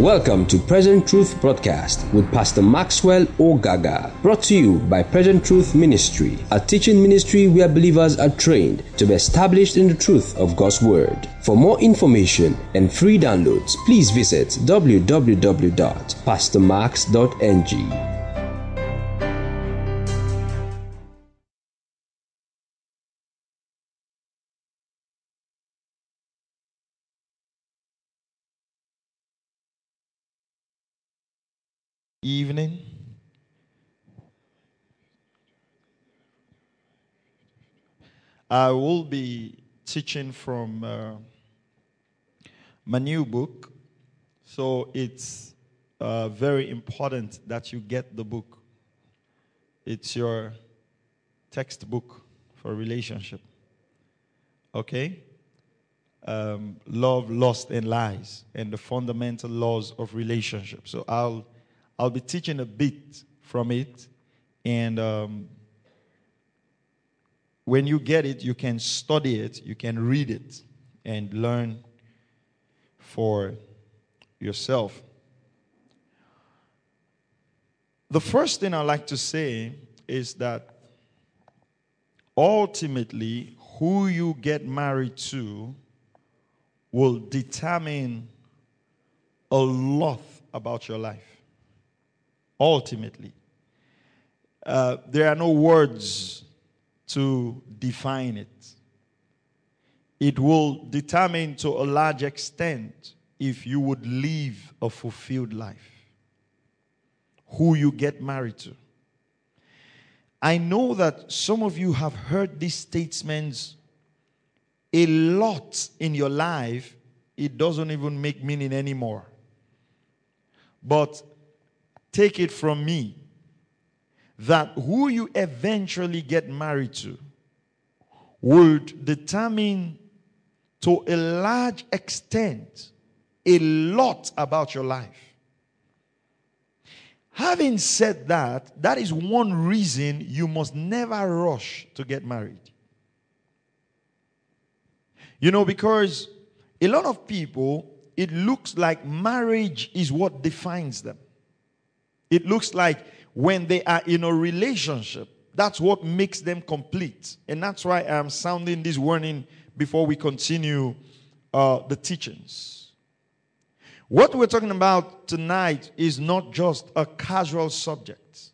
Welcome to Present Truth Broadcast with Pastor Maxwell Ogaga, brought to you by Present Truth Ministry, a teaching ministry where believers are trained to be established in the truth of God's Word. For more information and free downloads, please visit www.pastormax.ng. evening. I will be teaching from uh, my new book, so it's uh, very important that you get the book. It's your textbook for relationship. Okay? Um, love, lust, and lies, and the fundamental laws of relationship. So I'll I'll be teaching a bit from it. And um, when you get it, you can study it, you can read it, and learn for yourself. The first thing I like to say is that ultimately, who you get married to will determine a lot about your life ultimately. Uh, there are no words to define it. It will determine to a large extent if you would live a fulfilled life, who you get married to. I know that some of you have heard these statements a lot in your life, it doesn't even make meaning anymore. But take it from me that who you eventually get married to would determine to a large extent a lot about your life. Having said that, that is one reason you must never rush to get married. You know, because a lot of people, it looks like marriage is what defines them. It looks like when they are in a relationship, that's what makes them complete. And that's why I'm sounding this warning before we continue uh, the teachings. What we're talking about tonight is not just a casual subject,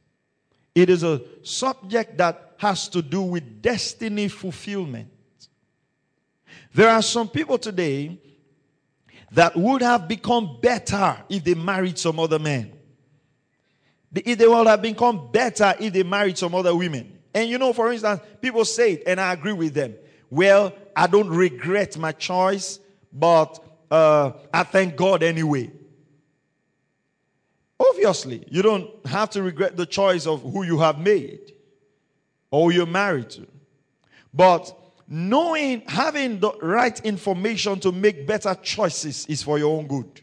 it is a subject that has to do with destiny fulfillment. There are some people today that would have become better if they married some other man. They would have become better if they married some other women. And you know, for instance, people say it, and I agree with them. Well, I don't regret my choice, but uh, I thank God anyway. Obviously, you don't have to regret the choice of who you have made or you're married to. But knowing, having the right information to make better choices is for your own good.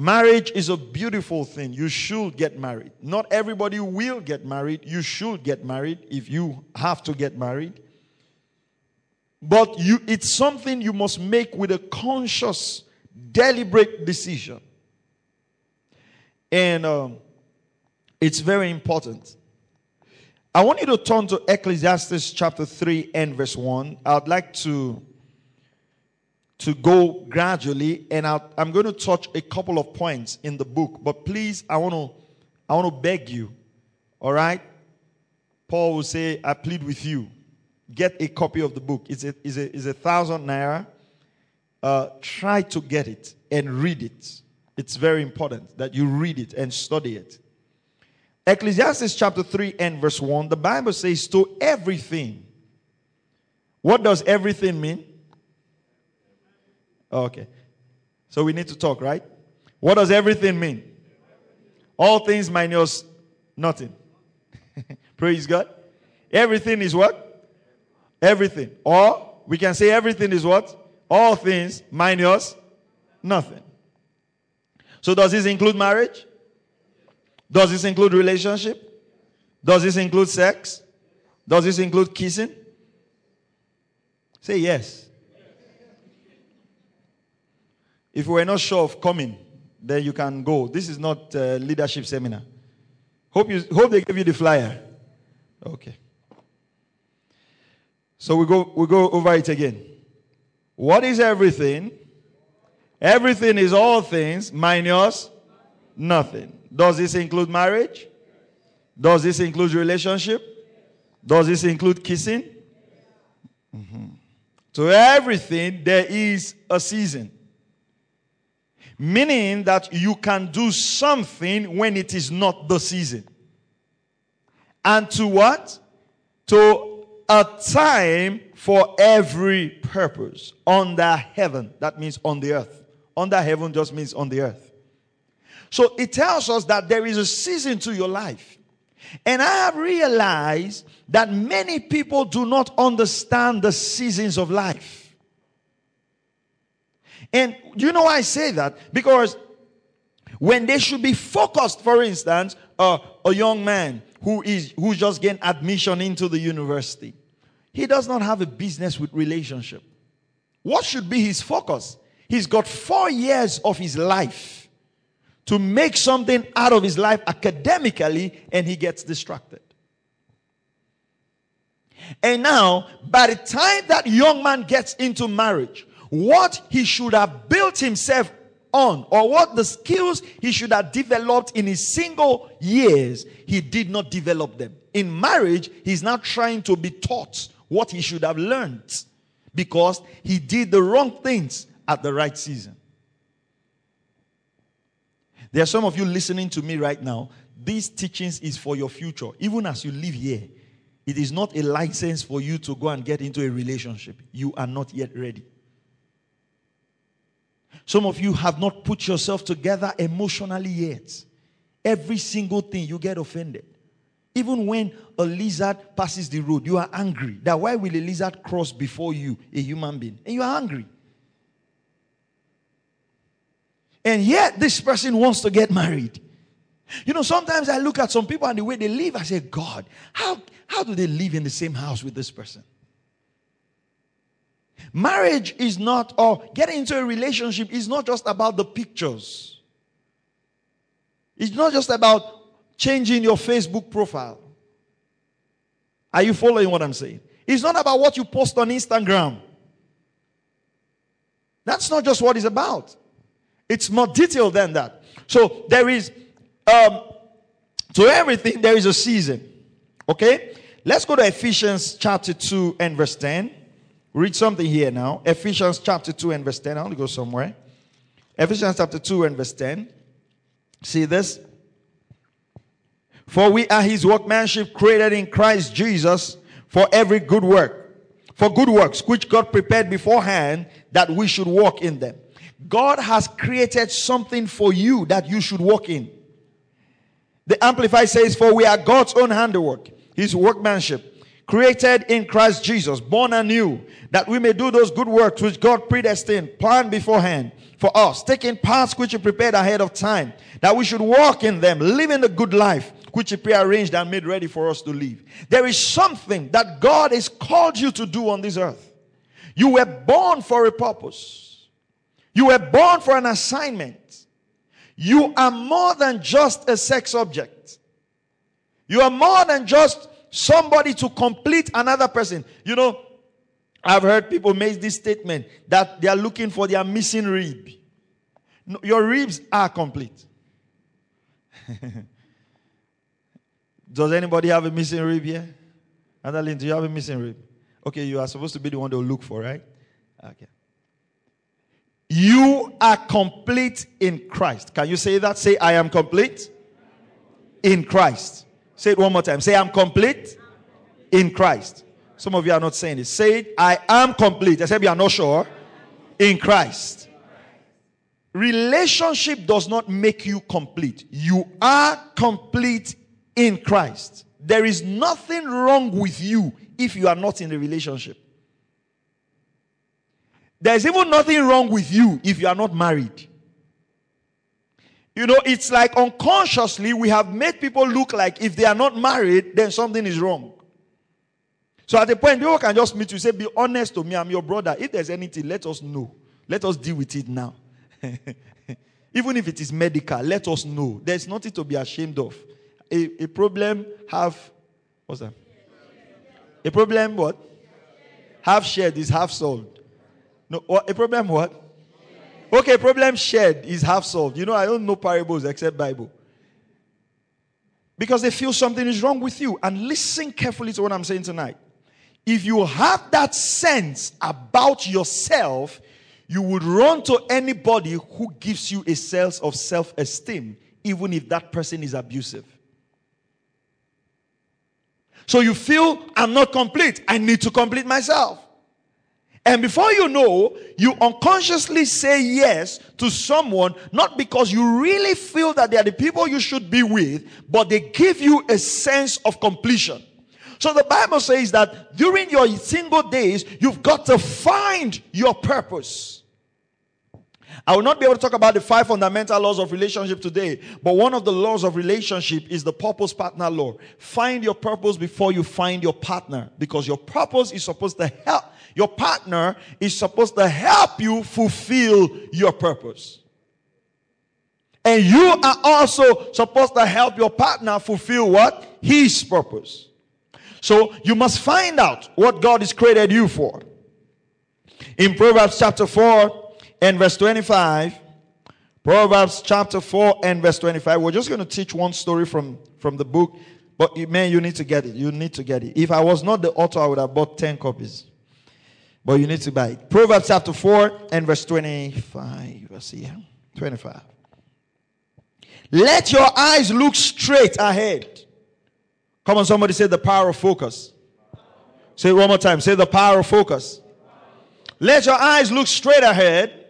Marriage is a beautiful thing. You should get married. Not everybody will get married. You should get married if you have to get married. But you, it's something you must make with a conscious, deliberate decision. And um, it's very important. I want you to turn to Ecclesiastes chapter 3 and verse 1. I'd like to to go gradually, and i am going to touch a couple of points in the book. But please, I want to, I want to beg you. All right, Paul will say, "I plead with you, get a copy of the book. It's a, it's a, it's a thousand naira. Uh, try to get it and read it. It's very important that you read it and study it." Ecclesiastes chapter 3 and verse 1, the Bible says, To everything. What does everything mean? Okay. So we need to talk, right? What does everything mean? All things minus nothing. Praise God. Everything is what? Everything. Or we can say everything is what? All things minus nothing. So does this include marriage? Does this include relationship? Does this include sex? Does this include kissing? Say yes. If we were not sure of coming, then you can go. This is not a leadership seminar. Hope you hope they give you the flyer. Okay. So we go we go over it again. What is everything? Everything is all things minus nothing. Does this include marriage? Does this include relationship? Does this include kissing? Mm-hmm. To everything, there is a season. Meaning that you can do something when it is not the season. And to what? To a time for every purpose under heaven. That means on the earth. Under heaven just means on the earth. So it tells us that there is a season to your life. And I have realized that many people do not understand the seasons of life. And you know why I say that? Because when they should be focused, for instance, uh, a young man who is who just gained admission into the university, he does not have a business with relationship. What should be his focus? He's got four years of his life to make something out of his life academically and he gets distracted. And now, by the time that young man gets into marriage, what he should have built himself on, or what the skills he should have developed in his single years, he did not develop them. In marriage, he's now trying to be taught what he should have learned because he did the wrong things at the right season. There are some of you listening to me right now. These teachings is for your future. Even as you live here, it is not a license for you to go and get into a relationship. You are not yet ready. Some of you have not put yourself together emotionally yet. Every single thing you get offended. Even when a lizard passes the road, you are angry. That why will a lizard cross before you, a human being? And you are angry. And yet, this person wants to get married. You know, sometimes I look at some people and the way they live, I say, God, how, how do they live in the same house with this person? Marriage is not, or getting into a relationship is not just about the pictures. It's not just about changing your Facebook profile. Are you following what I'm saying? It's not about what you post on Instagram. That's not just what it's about. It's more detailed than that. So there is, um, to everything, there is a season. Okay? Let's go to Ephesians chapter 2 and verse 10. Read something here now. Ephesians chapter 2 and verse 10. I want to go somewhere. Ephesians chapter 2 and verse 10. See this? For we are his workmanship created in Christ Jesus for every good work, for good works, which God prepared beforehand that we should walk in them. God has created something for you that you should walk in. The Amplified says, For we are God's own handiwork, his workmanship, created in Christ Jesus, born anew, that we may do those good works which God predestined, planned beforehand for us, taking paths which he prepared ahead of time, that we should walk in them, living the good life which he prearranged and made ready for us to live. There is something that God has called you to do on this earth. You were born for a purpose. You were born for an assignment. You are more than just a sex object. You are more than just somebody to complete another person. You know, I've heard people make this statement that they are looking for their missing rib. No, your ribs are complete. Does anybody have a missing rib here? Adeline, do you have a missing rib? Okay, you are supposed to be the one to look for, right? Okay. You are complete in Christ. Can you say that? Say, I am complete in Christ. Say it one more time. Say, I'm complete in Christ. Some of you are not saying it. Say it, I am complete. Except you are not sure. In Christ. Relationship does not make you complete. You are complete in Christ. There is nothing wrong with you if you are not in a relationship. There's even nothing wrong with you if you are not married. You know, it's like unconsciously we have made people look like if they are not married, then something is wrong. So at the point, people can just meet you, say, Be honest to me, I'm your brother. If there's anything, let us know. Let us deal with it now. Even if it is medical, let us know. There's nothing to be ashamed of. A, a problem have what's that? A problem what? Half shared is half solved. No, a problem what? Okay, problem shared is half solved. You know, I don't know parables except Bible. Because they feel something is wrong with you. And listen carefully to what I'm saying tonight. If you have that sense about yourself, you would run to anybody who gives you a sense of self esteem, even if that person is abusive. So you feel, I'm not complete. I need to complete myself. And before you know, you unconsciously say yes to someone, not because you really feel that they are the people you should be with, but they give you a sense of completion. So the Bible says that during your single days, you've got to find your purpose. I will not be able to talk about the five fundamental laws of relationship today, but one of the laws of relationship is the purpose partner law. Find your purpose before you find your partner because your purpose is supposed to help, your partner is supposed to help you fulfill your purpose. And you are also supposed to help your partner fulfill what? His purpose. So you must find out what God has created you for. In Proverbs chapter 4, and verse 25. Proverbs chapter 4 and verse 25. We're just going to teach one story from, from the book, but man, you need to get it. You need to get it. If I was not the author, I would have bought 10 copies. But you need to buy it. Proverbs chapter 4 and verse 25. Let's see here. 25. Let your eyes look straight ahead. Come on, somebody say the power of focus. Say it one more time. Say the power of focus. Let your eyes look straight ahead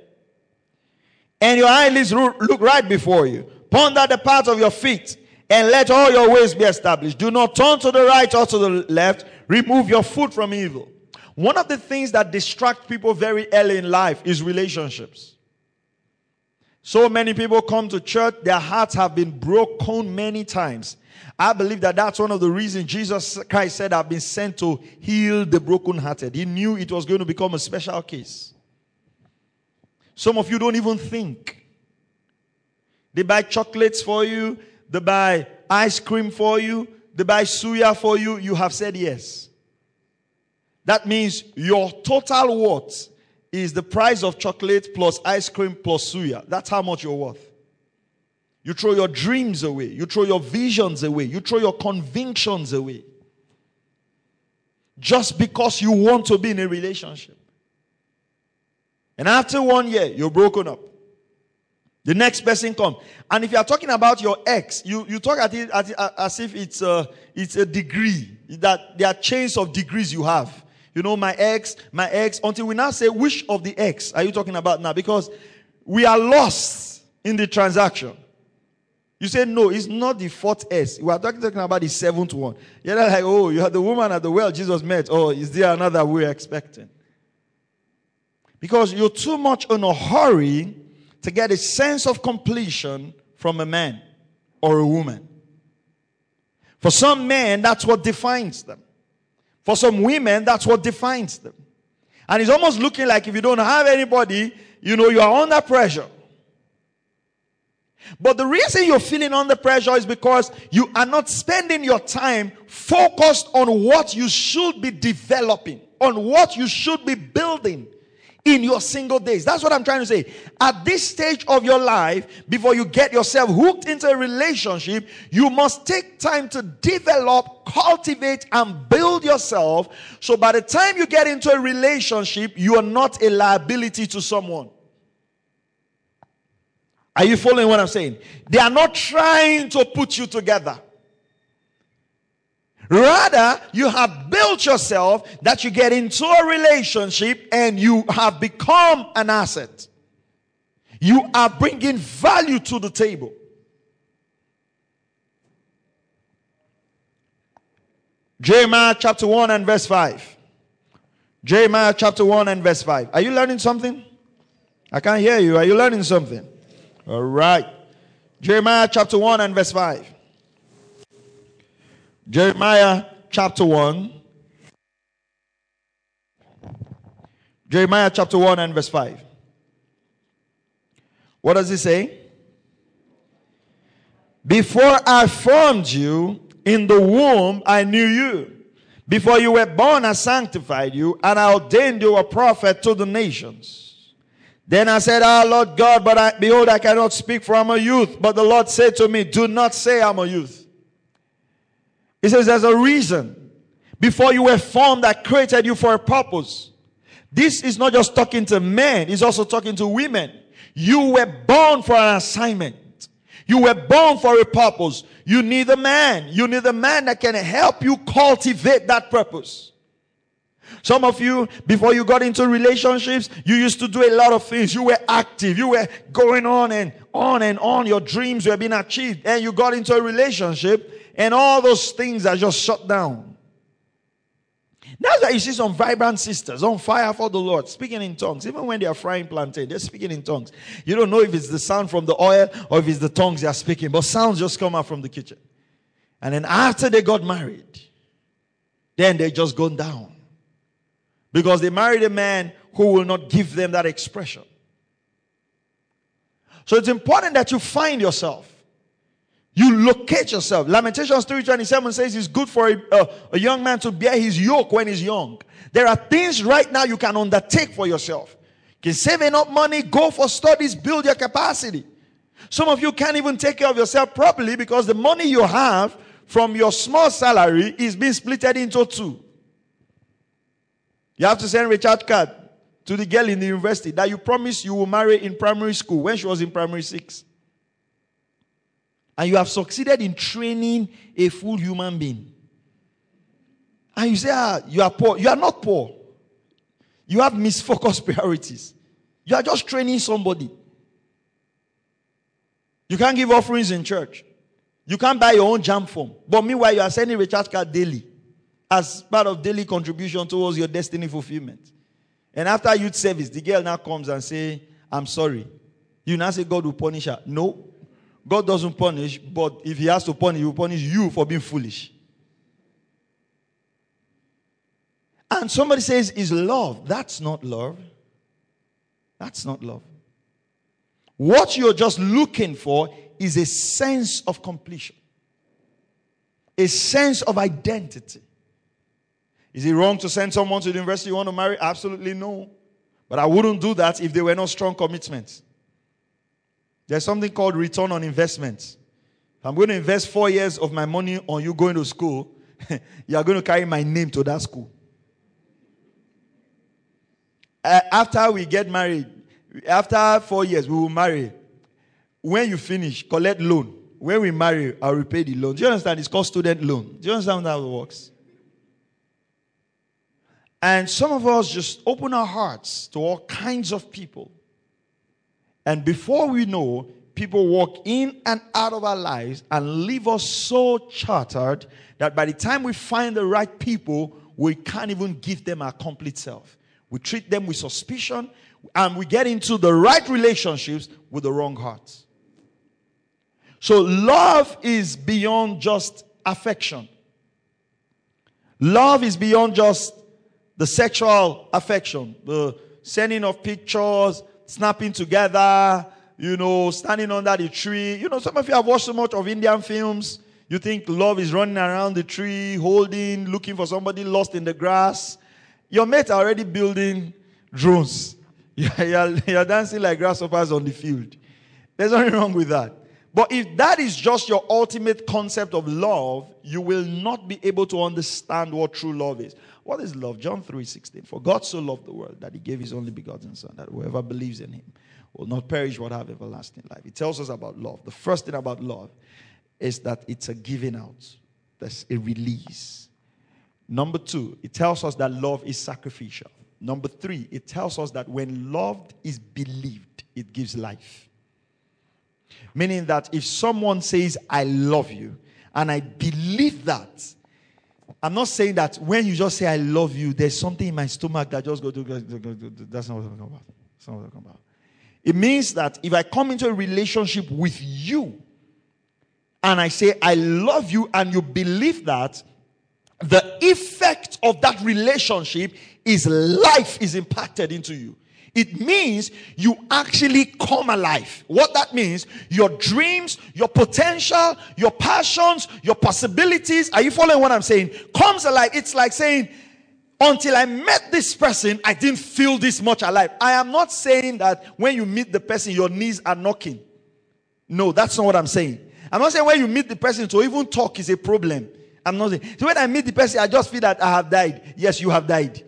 and your eyelids look right before you. Ponder the path of your feet, and let all your ways be established. Do not turn to the right or to the left. Remove your foot from evil. One of the things that distract people very early in life is relationships. So many people come to church, their hearts have been broken many times. I believe that that's one of the reasons Jesus Christ said, I've been sent to heal the brokenhearted. He knew it was going to become a special case. Some of you don't even think. They buy chocolates for you, they buy ice cream for you, they buy suya for you. You have said yes. That means your total worth is the price of chocolate plus ice cream plus suya. That's how much you're worth. You throw your dreams away, you throw your visions away, you throw your convictions away. Just because you want to be in a relationship. And after one year, you're broken up. The next person comes. And if you are talking about your ex, you, you talk at it, at it as if it's a, it's a degree. That there are chains of degrees you have. You know, my ex, my ex, until we now say, which of the ex are you talking about now? Because we are lost in the transaction. You say, no, it's not the fourth S. We are talking, talking about the seventh one. You're not like, oh, you are the woman at the well Jesus met. Oh, is there another we're expecting? Because you're too much in a hurry to get a sense of completion from a man or a woman. For some men, that's what defines them. For some women, that's what defines them. And it's almost looking like if you don't have anybody, you know, you are under pressure. But the reason you're feeling under pressure is because you are not spending your time focused on what you should be developing, on what you should be building in your single days. That's what I'm trying to say. At this stage of your life, before you get yourself hooked into a relationship, you must take time to develop, cultivate, and build yourself. So by the time you get into a relationship, you are not a liability to someone. Are you following what I'm saying? They are not trying to put you together. Rather, you have built yourself that you get into a relationship and you have become an asset. You are bringing value to the table. Jeremiah chapter 1 and verse 5. Jeremiah chapter 1 and verse 5. Are you learning something? I can't hear you. Are you learning something? All right. Jeremiah chapter 1 and verse 5. Jeremiah chapter 1. Jeremiah chapter 1 and verse 5. What does he say? Before I formed you in the womb, I knew you. Before you were born, I sanctified you, and I ordained you a prophet to the nations. Then I said, Ah, Lord God, but I, behold, I cannot speak for I'm a youth. But the Lord said to me, Do not say I'm a youth. He says, There's a reason. Before you were formed, I created you for a purpose. This is not just talking to men, he's also talking to women. You were born for an assignment. You were born for a purpose. You need a man. You need a man that can help you cultivate that purpose. Some of you, before you got into relationships, you used to do a lot of things. You were active. You were going on and on and on. Your dreams were being achieved. And you got into a relationship, and all those things are just shut down. That's why you see some vibrant sisters on fire for the Lord, speaking in tongues. Even when they are frying plantain, they're speaking in tongues. You don't know if it's the sound from the oil or if it's the tongues they are speaking, but sounds just come out from the kitchen. And then after they got married, then they just gone down. Because they married a man who will not give them that expression. So it's important that you find yourself. You locate yourself. Lamentations 3:27 says it's good for a, a young man to bear his yoke when he's young. There are things right now you can undertake for yourself. You can save enough money, go for studies, build your capacity. Some of you can't even take care of yourself properly because the money you have from your small salary is being splitted into two. You have to send a recharge card to the girl in the university that you promised you will marry in primary school when she was in primary six and you have succeeded in training a full human being. And you say, ah, you are poor. You are not poor. You have misfocused priorities. You are just training somebody. You can't give offerings in church. You can't buy your own JAMB form. But meanwhile, you are sending recharge card daily as part of daily contribution towards your destiny fulfillment. And after youth service, the girl now comes and say, I'm sorry. You now say God will punish her. No, God doesn't punish, but if He has to punish, He will punish you for being foolish. And somebody says, Is love? That's not love. That's not love. What you're just looking for is a sense of completion, a sense of identity. Is it wrong to send someone to the university you want to marry? Absolutely no. But I wouldn't do that if there were no strong commitments. There's something called return on investment. I'm going to invest four years of my money on you going to school. you are going to carry my name to that school. Uh, after we get married, after four years, we will marry. When you finish, collect loan. When we marry, I'll repay the loan. Do you understand? It's called student loan. Do you understand how it works? And some of us just open our hearts to all kinds of people. And before we know, people walk in and out of our lives and leave us so chartered that by the time we find the right people, we can't even give them our complete self. We treat them with suspicion and we get into the right relationships with the wrong hearts. So, love is beyond just affection. Love is beyond just the sexual affection, the sending of pictures, snapping together, you know, standing under the tree. You know, some of you have watched so much of Indian films. You think love is running around the tree, holding, looking for somebody lost in the grass. Your mates are already building drones. You're, you're dancing like grasshoppers on the field. There's nothing wrong with that. But if that is just your ultimate concept of love, you will not be able to understand what true love is. What is love? John 3 16. For God so loved the world that he gave his only begotten Son, that whoever believes in him will not perish but have everlasting life. It tells us about love. The first thing about love is that it's a giving out, that's a release. Number two, it tells us that love is sacrificial. Number three, it tells us that when loved is believed, it gives life. Meaning that if someone says, I love you, and I believe that, I'm not saying that when you just say I love you, there's something in my stomach that just go to that's not what I'm talking about. That's not what I'm talking about. It means that if I come into a relationship with you and I say I love you and you believe that, the effect of that relationship is life is impacted into you. It means you actually come alive. What that means, your dreams, your potential, your passions, your possibilities, are you following what I'm saying? Comes alive. It's like saying, until I met this person, I didn't feel this much alive. I am not saying that when you meet the person, your knees are knocking. No, that's not what I'm saying. I'm not saying when you meet the person to even talk is a problem. I'm not saying. So when I meet the person, I just feel that I have died. Yes, you have died.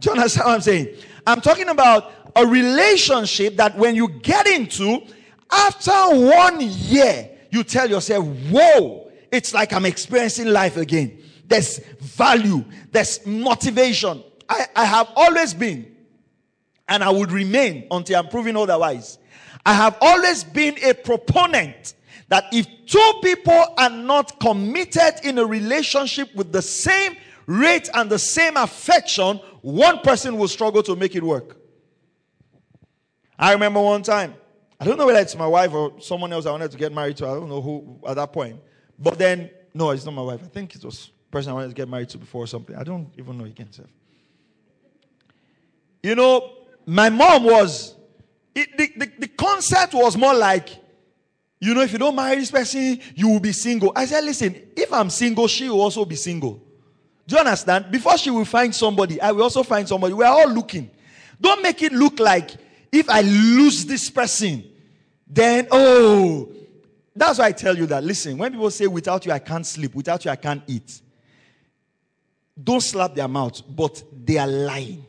Do you understand what I'm saying? I'm talking about a relationship that when you get into, after one year, you tell yourself, Whoa, it's like I'm experiencing life again. There's value, there's motivation. I, I have always been, and I would remain until I'm proven otherwise. I have always been a proponent that if two people are not committed in a relationship with the same rate and the same affection, one person will struggle to make it work. I remember one time, I don't know whether it's my wife or someone else I wanted to get married to. I don't know who at that point. But then, no, it's not my wife. I think it was person I wanted to get married to before or something. I don't even know again, sir. You know, my mom was, it, the, the, the concept was more like, you know, if you don't marry this person, you will be single. I said, listen, if I'm single, she will also be single. Do you understand? Before she will find somebody, I will also find somebody. We're all looking. Don't make it look like if I lose this person, then, oh, that's why I tell you that. Listen, when people say, without you, I can't sleep, without you, I can't eat, don't slap their mouth, but they are lying.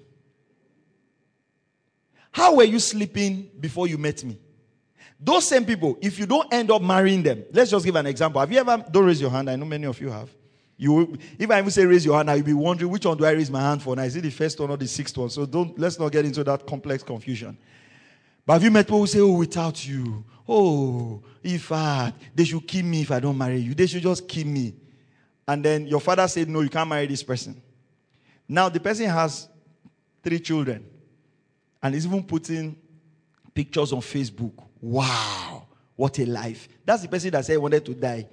How were you sleeping before you met me? Those same people, if you don't end up marrying them, let's just give an example. Have you ever, don't raise your hand, I know many of you have. You, will, if I even say raise your hand, I'll be wondering which one do I raise my hand for now? Is it the first one or the sixth one? So don't let's not get into that complex confusion. But have you met people who say, Oh, without you, oh, if I they should kill me if I don't marry you, they should just kill me. And then your father said, No, you can't marry this person. Now the person has three children and is even putting pictures on Facebook. Wow, what a life. That's the person that said he wanted to die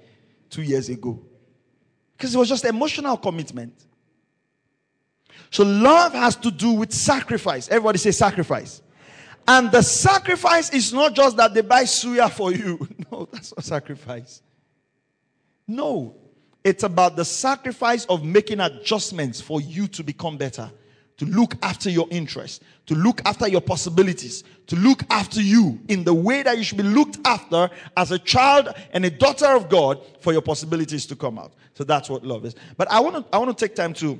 two years ago. Because it was just emotional commitment. So love has to do with sacrifice. Everybody say sacrifice. And the sacrifice is not just that they buy suya for you. No, that's not sacrifice. No. It's about the sacrifice of making adjustments for you to become better, to look after your interests, to look after your possibilities, to look after you in the way that you should be looked after as a child and a daughter of God for your possibilities to come out. So that's what love is. But I want to I want to take time to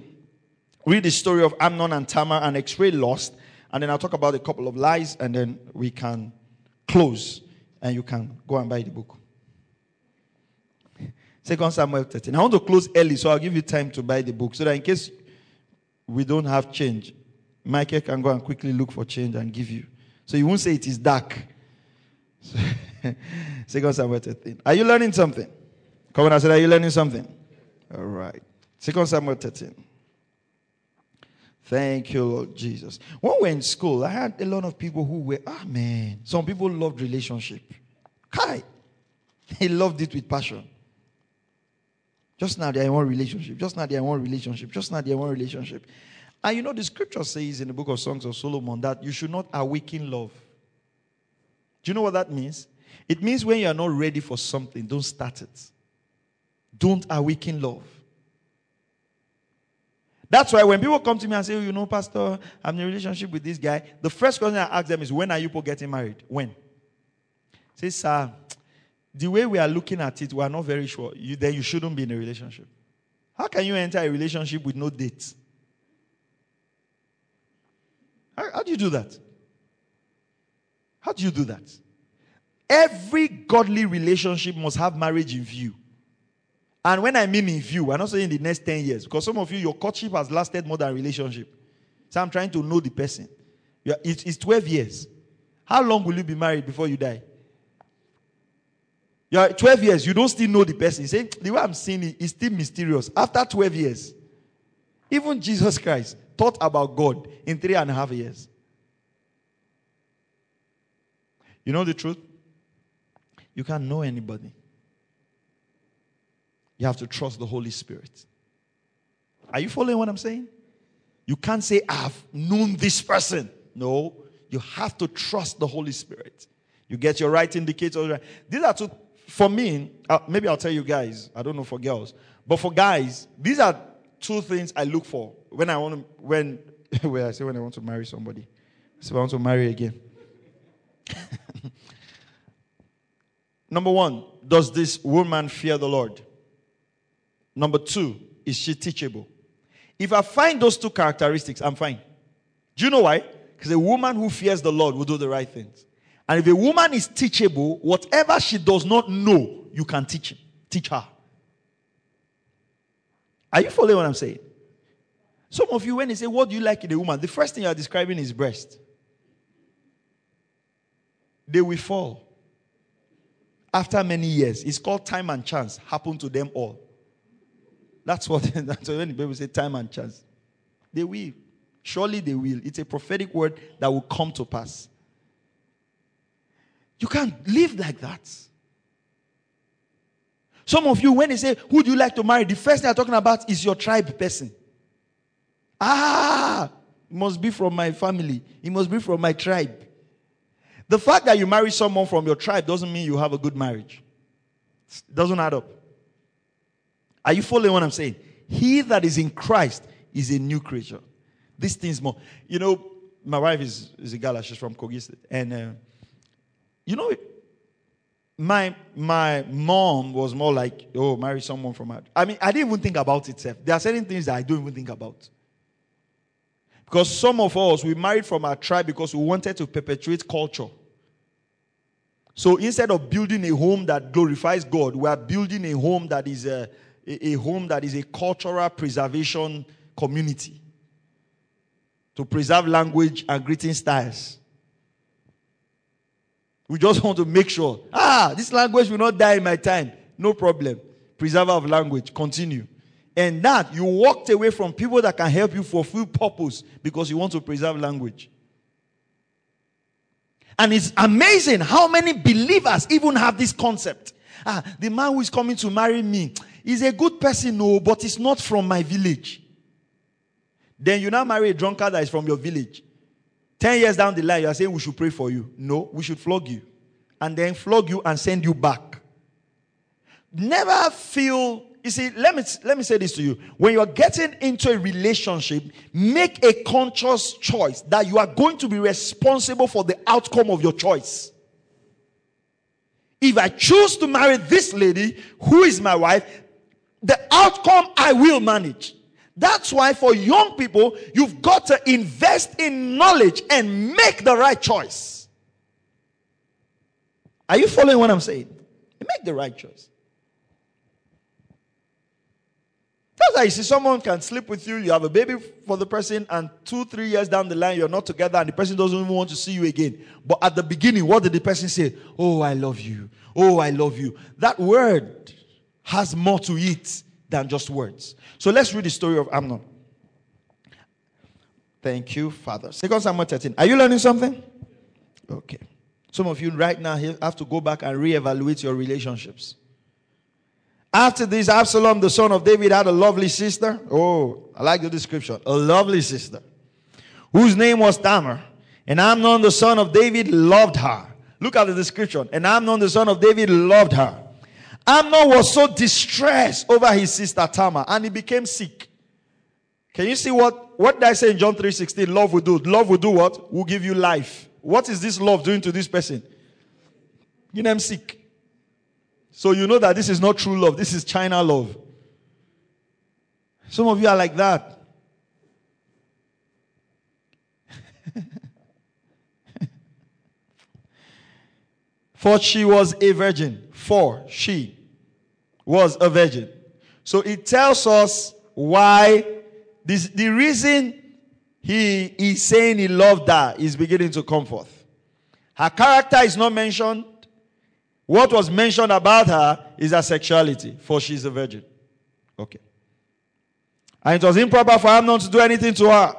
read the story of Amnon and Tamar and explain lust, and then I'll talk about a couple of lies, and then we can close, and you can go and buy the book. Second Samuel 13. I want to close early, so I'll give you time to buy the book, so that in case we don't have change, Michael can go and quickly look for change and give you. So you won't say it is dark. Second Samuel 13. Are you learning something? Come on, I said, Are you learning something? All right. Second Samuel 13. Thank you, Lord Jesus. When we were in school, I had a lot of people who were, ah, man. Some people loved relationship. Kai. He loved it with passion. Just now, they're in one relationship. Just now, they're in one relationship. Just now, they're in one relationship. And you know, the scripture says in the book of Songs of Solomon that you should not awaken love. Do you know what that means? It means when you are not ready for something, don't start it. Don't awaken love. That's why when people come to me and say, oh, you know, Pastor, I'm in a relationship with this guy, the first question I ask them is, when are you getting married? When? Say, sir, the way we are looking at it, we are not very sure. You, then you shouldn't be in a relationship. How can you enter a relationship with no dates? How, how do you do that? How do you do that? Every godly relationship must have marriage in view. And when I mean in view, I'm not saying the next 10 years, because some of you, your courtship has lasted more than a relationship. So I'm trying to know the person. It's 12 years. How long will you be married before you die? You're 12 years, you don't still know the person. You say, the way I'm seeing it is still mysterious. After 12 years, even Jesus Christ thought about God in three and a half years. You know the truth? You can't know anybody. You have to trust the Holy Spirit. Are you following what I'm saying? You can't say, I've known this person. No, you have to trust the Holy Spirit. You get your right indicator. These are two, for me, uh, maybe I'll tell you guys, I don't know for girls, but for guys, these are two things I look for when I want to, when, where I say when I want to marry somebody. So I want to marry again. Number one, does this woman fear the Lord? Number two, is she teachable? If I find those two characteristics, I'm fine. Do you know why? Because a woman who fears the Lord will do the right things. And if a woman is teachable, whatever she does not know, you can teach teach her. Are you following what I'm saying? Some of you, when they say, What do you like in a woman? the first thing you are describing is breast. They will fall. After many years, it's called time and chance, happen to them all. That's what that's when people say time and chance. They will. Surely they will. It's a prophetic word that will come to pass. You can't live like that. Some of you, when they say, Who do you like to marry? The first thing I'm talking about is your tribe person. Ah, it must be from my family, it must be from my tribe. The fact that you marry someone from your tribe doesn't mean you have a good marriage. It doesn't add up. Are you following what I'm saying? He that is in Christ is a new creature. These things more. You know, my wife is, is a girl, she's from Kogi And, uh, you know, my my mom was more like, oh, marry someone from her. I mean, I didn't even think about it. There are certain things that I don't even think about. Because some of us, we married from our tribe because we wanted to perpetuate culture. So instead of building a home that glorifies God, we are building a home that is a, a, home that is a cultural preservation community to preserve language and greeting styles. We just want to make sure, ah, this language will not die in my time. No problem. Preserver of language. Continue. And that you walked away from people that can help you fulfill purpose because you want to preserve language. And it's amazing how many believers even have this concept. Ah, the man who is coming to marry me, is a good person, no, but he's not from my village. Then you now marry a drunkard that is from your village. Ten years down the line, you are saying we should pray for you. No, we should flog you. And then flog you and send you back. Never feel, you see, let me, let me say this to you. When you're getting into a relationship, make a conscious choice that you are going to be responsible for the outcome of your choice. If I choose to marry this lady, who is my wife, the outcome I will manage. That's why for young people, you've got to invest in knowledge and make the right choice. Are you following what I'm saying? Make the right choice. That's why you see someone can sleep with you, you have a baby for the person, and two, three years down the line, you're not together, and the person doesn't even want to see you again. But at the beginning, what did the person say? Oh, I love you. Oh, I love you. That word has more to it than just words. So let's read the story of Amnon. Thank you, Father. Second Samuel 13. Are you learning something? Okay. Some of you right now have to go back and reevaluate your relationships. After this, Absalom, the son of David, had a lovely sister. Oh, I like the description. A lovely sister whose name was Tamar. And Amnon, the son of David, loved her. Look at the description. And Amnon, the son of David, loved her. Amnon was so distressed over his sister Tamar and he became sick. Can you see what, what did I say in John 3.16? Love will do. Love will do what? Will give you life. What is this love doing to this person? You know, I'm sick. So you know that this is not true love. This is China love. Some of you are like that. For she was a virgin. For she was a virgin. So it tells us why this, the reason he is saying he loved her is beginning to come forth. Her character is not mentioned. What was mentioned about her is her sexuality, for she's a virgin. Okay. And it was improper for Amnon to do anything to her.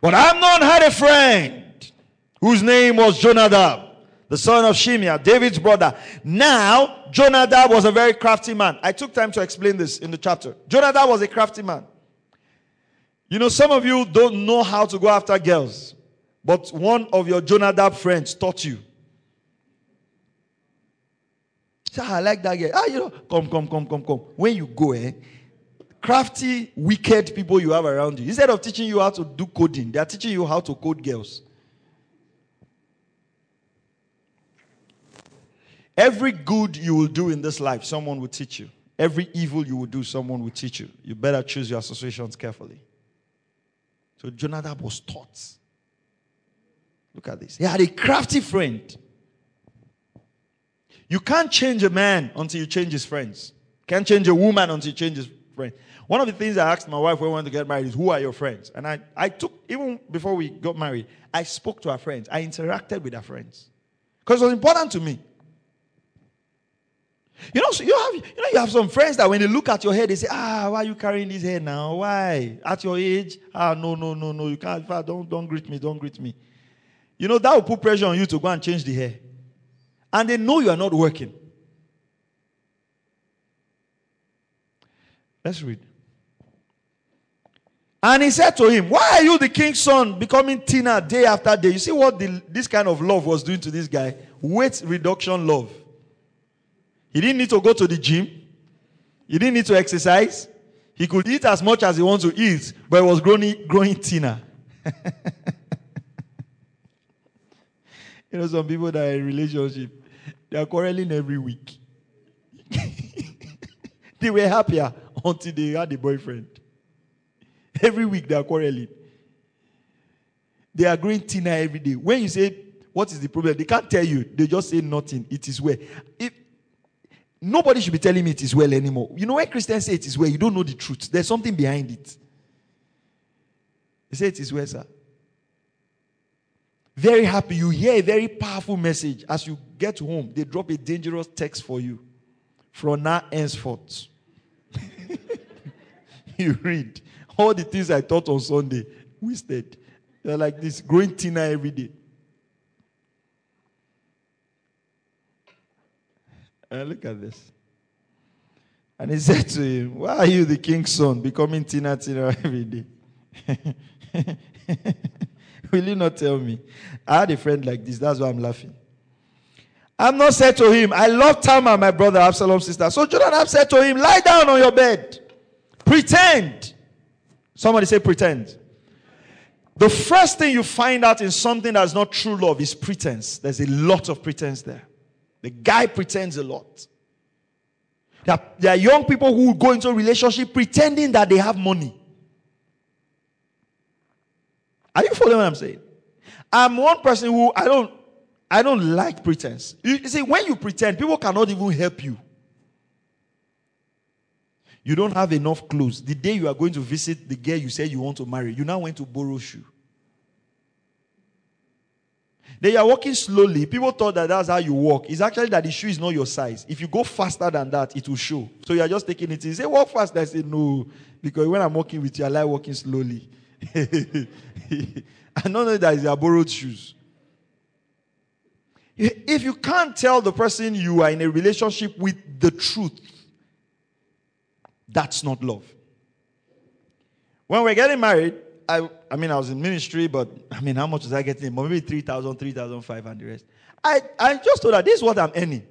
But Amnon had a friend whose name was Jonadab the son of Shimeah, David's brother. Now, Jonadab was a very crafty man. I took time to explain this in the chapter. Jonadab was a crafty man. You know, some of you don't know how to go after girls. but one of your Jonadab friends taught you. Say, "Ah, I like that guy. Ah, you know, come, come, come, come, come. When you go, eh, crafty, wicked people you have around you. Instead of teaching you how to do coding, they are teaching you how to code girls. Every good you will do in this life, someone will teach you. Every evil you will do, someone will teach you. You better choose your associations carefully. So Jonadab was taught. Look at this. He had a crafty friend. You can't change a man until you change his friends. Can't change a woman until you change his friends. One of the things I asked my wife when we went to get married is, Who are your friends? And I, I took, even before we got married, I spoke to our friends. I interacted with our friends. Because it was important to me. You know, you have you know you have some friends that when they look at your hair, they say, Ah, why are you carrying this hair now? Why? At your age? Ah, no, no, no, no. You can't. Don't don't greet me. Don't greet me. You know, that will put pressure on you to go and change the hair. And they know you are not working. Let's read. And he said to him, Why are you the king's son becoming thinner day after day? You see what the, this kind of love was doing to this guy? Weight reduction love. He didn't need to go to the gym. He didn't need to exercise. He could eat as much as he wants to eat, but he was growing, growing thinner. you know, some people that are in relationship, they are quarreling every week. they were happier until they had a boyfriend. Every week they are quarreling. They are growing thinner every day. When you say, What is the problem? They can't tell you. They just say nothing. It is well. If, nobody should be telling me it is well anymore. You know, when Christians say it is well, you don't know the truth. There's something behind it. They say it is well, sir. Very happy. You hear a very powerful message. As you get home, they drop a dangerous text for you. From now henceforth. you read all the things I taught on Sunday, wasted. You're like this, growing thinner every day. And look at this. And he said to him, Why are you the king's son, becoming thinner, thinner every day? Will you not tell me? I had a friend like this. That's why I'm laughing. Amnon said to him, I love Tamar, my brother, Absalom's sister. So Jonathan said to him, Lie down on your bed. Pretend. Somebody say, pretend. The first thing you find out in something that's not true love is pretense. There's a lot of pretense there. The guy pretends a lot. There are, there are young people who go into a relationship pretending that they have money. Are you following what I'm saying? I'm one person who I don't I don't like pretense. You, you see, when you pretend, people cannot even help you. You don't have enough clothes. The day you are going to visit the girl you said you want to marry, you now went to borrow shoe. Then you are walking slowly. People thought that that's how you walk. It's actually that the shoe is not your size. If you go faster than that, it will show. So you are just taking it. You say, walk fast. I say, no. Because when I'm walking with you, I like walking slowly. I don't know that it's your borrowed shoes. If you can't tell the person you are in a relationship with the truth, that's not love. When we're getting married, I, I mean, I was in ministry, but I mean, how much was I getting? Maybe 3,000, 3,500 the rest. I, I just told her, this is what I'm earning.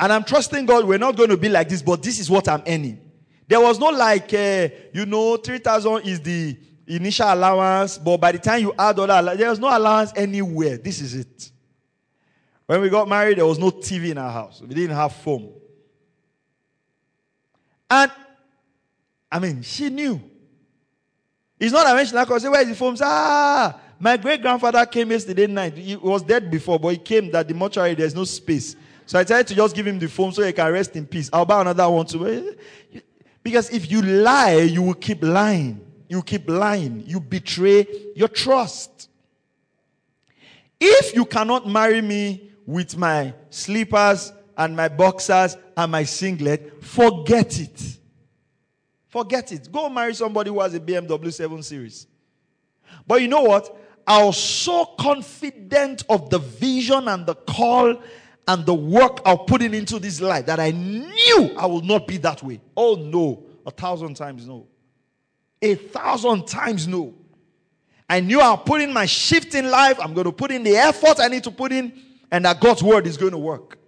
And I'm trusting God, we're not going to be like this, but this is what I'm earning. There was no like, uh, you know, 3,000 is the initial allowance, but by the time you add all that, there was no allowance anywhere. This is it. When we got married, there was no TV in our house. We didn't have phone. And I mean, she knew. It's not that when she like say, Where is the phone? Ah, my great grandfather came yesterday night. He was dead before, but he came that the mortuary, there's no space. So I tried to just give him the phone so he can rest in peace. I'll buy another one too. Because if you lie, you will keep lying. You keep lying. You betray your trust. If you cannot marry me with my slippers and my boxers and my singlet, forget it. Forget it. Go marry somebody who has a BMW 7 Series. But you know what? I was so confident of the vision and the call and the work of putting into this life that I knew I would not be that way. Oh no, a thousand times no. A thousand times no. I knew I'll put in my shift in life. I'm going to put in the effort I need to put in, and that God's word is going to work.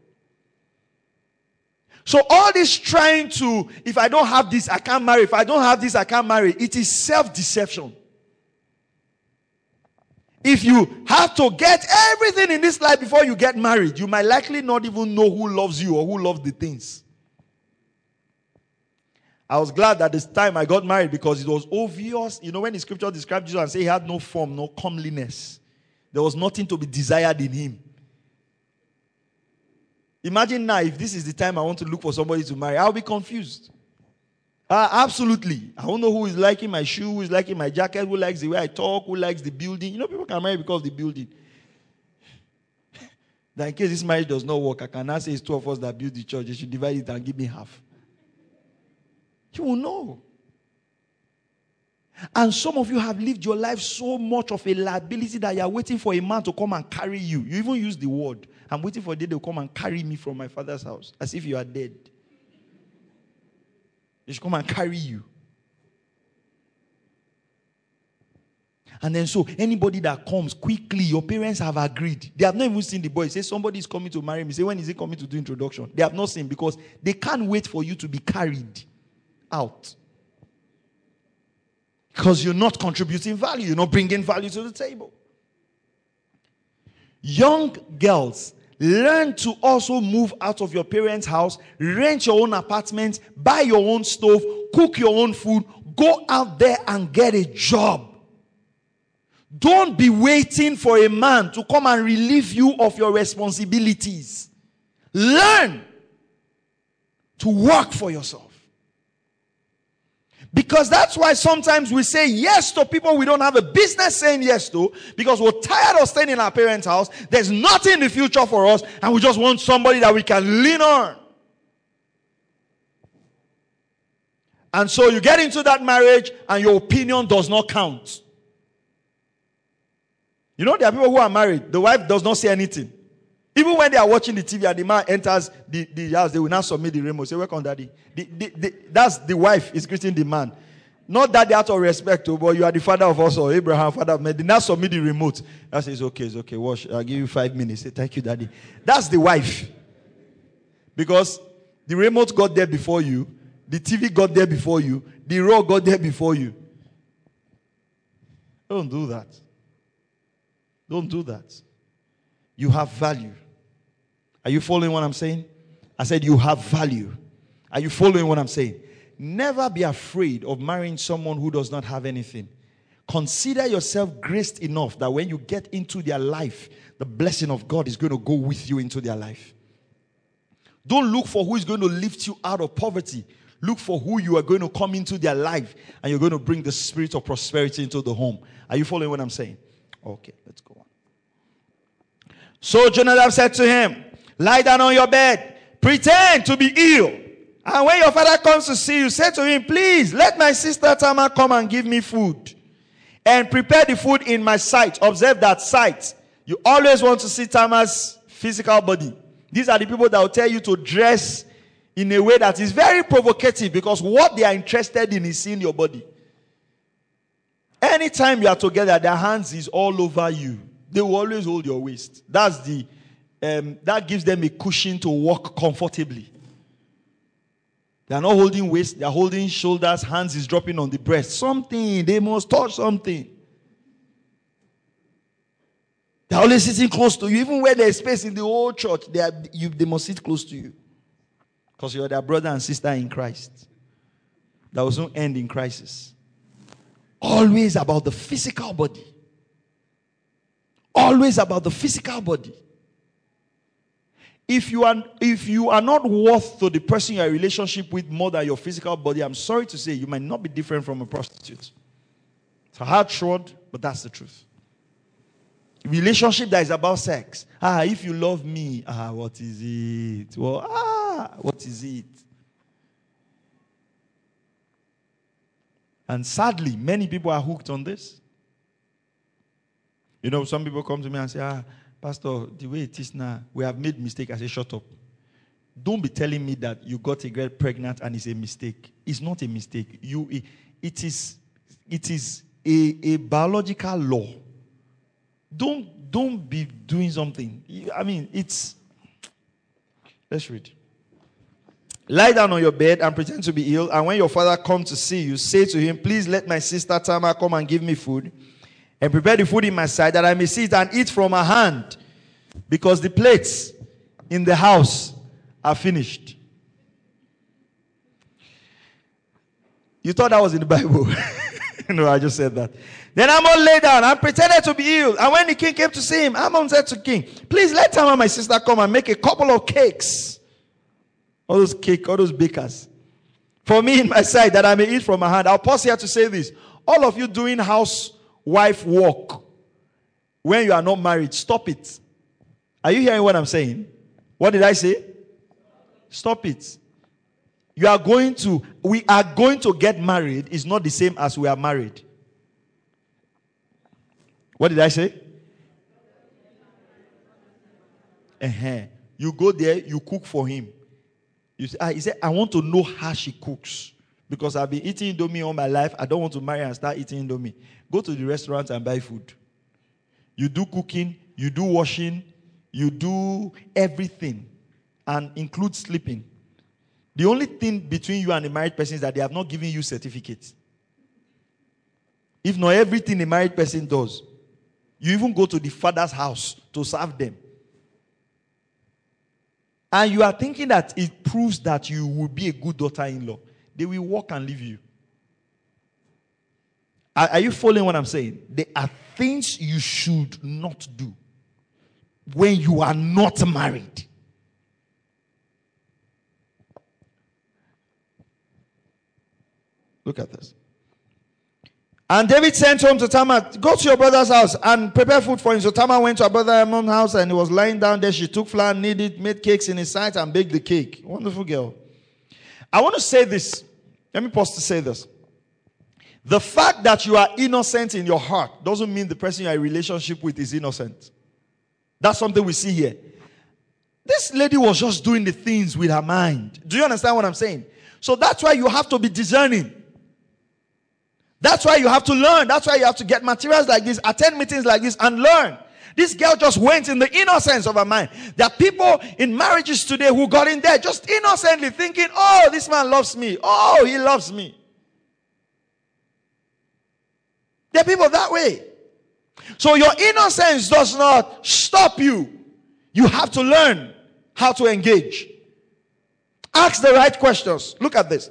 So, all this trying to, if I don't have this, I can't marry. If I don't have this, I can't marry. It is self deception. If you have to get everything in this life before you get married, you might likely not even know who loves you or who loves the things. I was glad that this time I got married because it was obvious. You know, when the scripture described Jesus and say he had no form, no comeliness, there was nothing to be desired in him. Imagine now if this is the time I want to look for somebody to marry, I'll be confused. Uh, absolutely. I don't know who is liking my shoe, who is liking my jacket, who likes the way I talk, who likes the building. You know, people can marry because of the building. that in case this marriage does not work, I cannot say it's two of us that build the church. They should divide it and give me half. You will know. And some of you have lived your life so much of a liability that you are waiting for a man to come and carry you. You even use the word. I'm waiting for a day they'll come and carry me from my father's house as if you are dead. They should come and carry you. And then so anybody that comes quickly, your parents have agreed. They have not even seen the boy. Say somebody is coming to marry me. Say when is he coming to do introduction? They have not seen because they can't wait for you to be carried out. Because you're not contributing value, you're not bringing value to the table. Young girls, Learn to also move out of your parents' house, rent your own apartment, buy your own stove, cook your own food, go out there and get a job. Don't be waiting for a man to come and relieve you of your responsibilities. Learn to work for yourself. Because that's why sometimes we say yes to people we don't have a business saying yes to because we're tired of staying in our parents' house. There's nothing in the future for us, and we just want somebody that we can lean on. And so you get into that marriage, and your opinion does not count. You know, there are people who are married, the wife does not say anything. Even when they are watching the TV and the man enters the, the house, they will now submit the remote. Say, Welcome, daddy. The, the, the, that's the wife is greeting the man. Not that they out of respect, but you are the father of us, or Abraham, father of men. They now submit the remote. That says, Okay, it's okay. Wash. I'll give you five minutes. Say, Thank you, daddy. That's the wife. Because the remote got there before you, the TV got there before you, the rug got there before you. Don't do that. Don't do that. You have value. Are you following what I'm saying? I said, You have value. Are you following what I'm saying? Never be afraid of marrying someone who does not have anything. Consider yourself graced enough that when you get into their life, the blessing of God is going to go with you into their life. Don't look for who is going to lift you out of poverty. Look for who you are going to come into their life and you're going to bring the spirit of prosperity into the home. Are you following what I'm saying? Okay, let's go on. So Jonadab said to him, Lie down on your bed. Pretend to be ill. And when your father comes to see you, say to him, Please let my sister Tamar come and give me food. And prepare the food in my sight. Observe that sight. You always want to see Tamar's physical body. These are the people that will tell you to dress in a way that is very provocative because what they are interested in is seeing your body. Anytime you are together, their hands is all over you. They will always hold your waist. That's the um, that gives them a cushion to walk comfortably. They are not holding waist, they are holding shoulders, hands is dropping on the breast. Something, they must touch something. They're always sitting close to you. Even where there's space in the whole church, they, are, you, they must sit close to you. Because you're their brother and sister in Christ. That was no end in crisis. Always about the physical body. Always about the physical body. If you are if you are not worth to the person you're in relationship with more than your physical body, I'm sorry to say you might not be different from a prostitute. It's a hard truth, but that's the truth. Relationship that is about sex. Ah, if you love me, ah, what is it? Well, ah, what is it? And sadly, many people are hooked on this. You know, some people come to me and say, ah, Pastor, the way it is now, we have made mistake. I say, shut up. Don't be telling me that you got a girl pregnant and it's a mistake. It's not a mistake. You, it is, it is a, a biological law. Don't don't be doing something. I mean, it's let's read. Lie down on your bed and pretend to be ill, and when your father comes to see you, say to him, Please let my sister Tamar come and give me food, and prepare the food in my sight that I may sit and eat from her hand, because the plates in the house are finished. You thought that was in the Bible. no, I just said that. Then Amnon lay down and pretended to be ill. And when the king came to see him, Amnon said to king, Please let Tamar, my sister, come and make a couple of cakes. All those cake, all those bakers. For me in my sight, that I may eat from my hand. I'll pause here to say this. All of you doing housewife work when you are not married, stop it. Are you hearing what I'm saying? What did I say? Stop it. You are going to, we are going to get married is not the same as we are married. What did I say? Uh-huh. You go there, you cook for him. You say, ah, he said, I want to know how she cooks. Because I've been eating Indomie all my life. I don't want to marry and start eating Indomie. Go to the restaurant and buy food. You do cooking, you do washing, you do everything, and include sleeping. The only thing between you and a married person is that they have not given you certificates. If not everything a married person does, you even go to the father's house to serve them. And you are thinking that it proves that you will be a good daughter in law. They will walk and leave you. Are, are you following what I'm saying? There are things you should not do when you are not married. Look at this. And David sent home to Tamar, Go to your brother's house and prepare food for him. So Tamar went to her brother Amnon's house and he was lying down there. She took flour, kneaded, made cakes in his sight, and baked the cake. Wonderful girl. I want to say this. Let me pause to say this. The fact that you are innocent in your heart doesn't mean the person you are in relationship with is innocent. That's something we see here. This lady was just doing the things with her mind. Do you understand what I'm saying? So that's why you have to be discerning. That's why you have to learn. That's why you have to get materials like this, attend meetings like this, and learn. This girl just went in the innocence of her mind. There are people in marriages today who got in there just innocently thinking, oh, this man loves me. Oh, he loves me. There are people that way. So your innocence does not stop you. You have to learn how to engage. Ask the right questions. Look at this.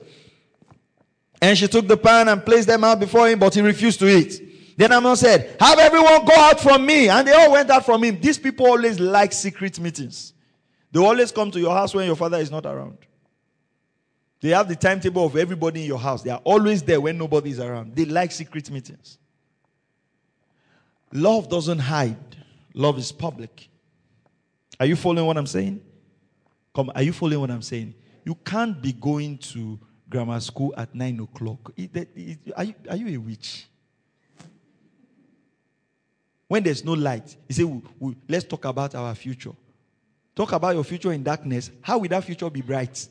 And she took the pan and placed them out before him, but he refused to eat. Then Amnon said, Have everyone go out from me. And they all went out from him. These people always like secret meetings. They always come to your house when your father is not around. They have the timetable of everybody in your house. They are always there when nobody is around. They like secret meetings. Love doesn't hide, love is public. Are you following what I'm saying? Come, are you following what I'm saying? You can't be going to grammar school at nine o'clock. Are you, are you a witch? When there's no light, you say, we, we, let's talk about our future. Talk about your future in darkness. How will that future be bright?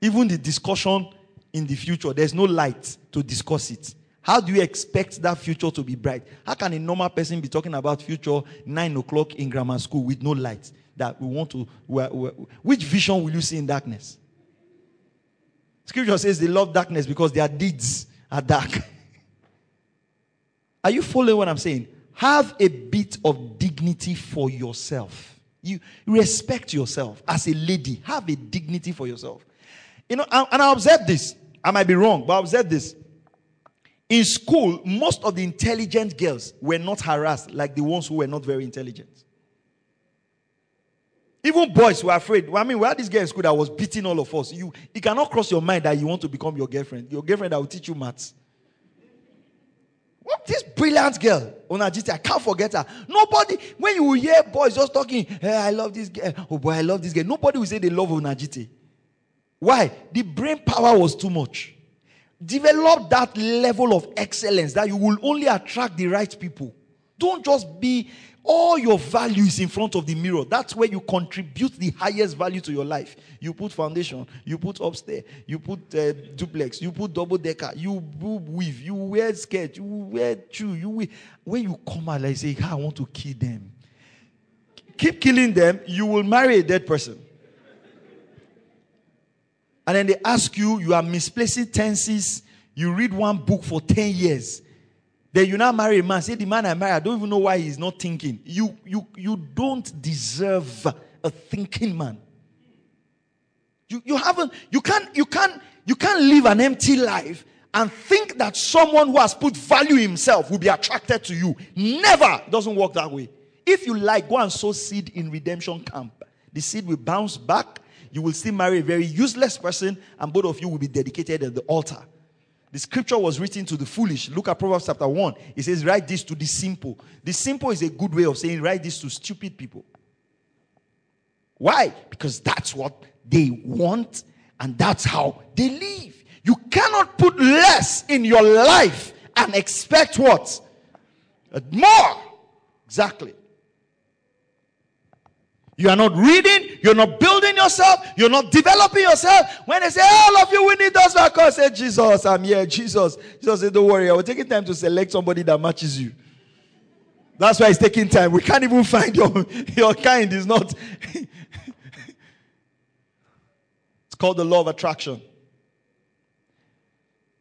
Even the discussion in the future, there's no light to discuss it. How do you expect that future to be bright? How can a normal person be talking about future nine o'clock in grammar school with no light? That we want to. We're, we're, which vision will you see in darkness? Scripture says they love darkness because their deeds are dark. are you following what I'm saying? Have a bit of dignity for yourself. You respect yourself as a lady. Have a dignity for yourself. You know, and I observe this. I might be wrong, but I observe this. In school, most of the intelligent girls were not harassed like the ones who were not very intelligent. Even boys were afraid. I mean, we had this girl in school that was beating all of us. You, it cannot cross your mind that you want to become your girlfriend. Your girlfriend that will teach you maths. What this brilliant girl, Onajiti, I can't forget her. Nobody, when you hear boys just talking, hey, I love this girl. Oh boy, I love this girl. Nobody will say they love Onajiti. Why? The brain power was too much. Develop that level of excellence that you will only attract the right people. Don't just be all your values in front of the mirror. That's where you contribute the highest value to your life. You put foundation, you put upstairs, you put uh, duplex, you put double decker, you weave, you wear skirt, you wear shoe, you wear. When you come out, like say, I want to kill them. Keep killing them, you will marry a dead person. And then they ask you, you are misplacing tenses. You read one book for 10 years then you now marry a man. Say the man I marry, I don't even know why he's not thinking. You you you don't deserve a thinking man. You you haven't you can't you can't you can't live an empty life and think that someone who has put value himself will be attracted to you. Never. It doesn't work that way. If you like, go and sow seed in redemption camp. The seed will bounce back. You will still marry a very useless person, and both of you will be dedicated at the altar. The scripture was written to the foolish. Look at Proverbs chapter 1. It says, Write this to the simple. The simple is a good way of saying, Write this to stupid people. Why? Because that's what they want and that's how they live. You cannot put less in your life and expect what? More. Exactly. You are not reading, you're not building yourself, you're not developing yourself. When they say, All of you, we need back, I say, Jesus, I'm here. Jesus. Jesus said, Don't worry, I will take time to select somebody that matches you. That's why it's taking time. We can't even find your, your kind, is not. it's called the law of attraction.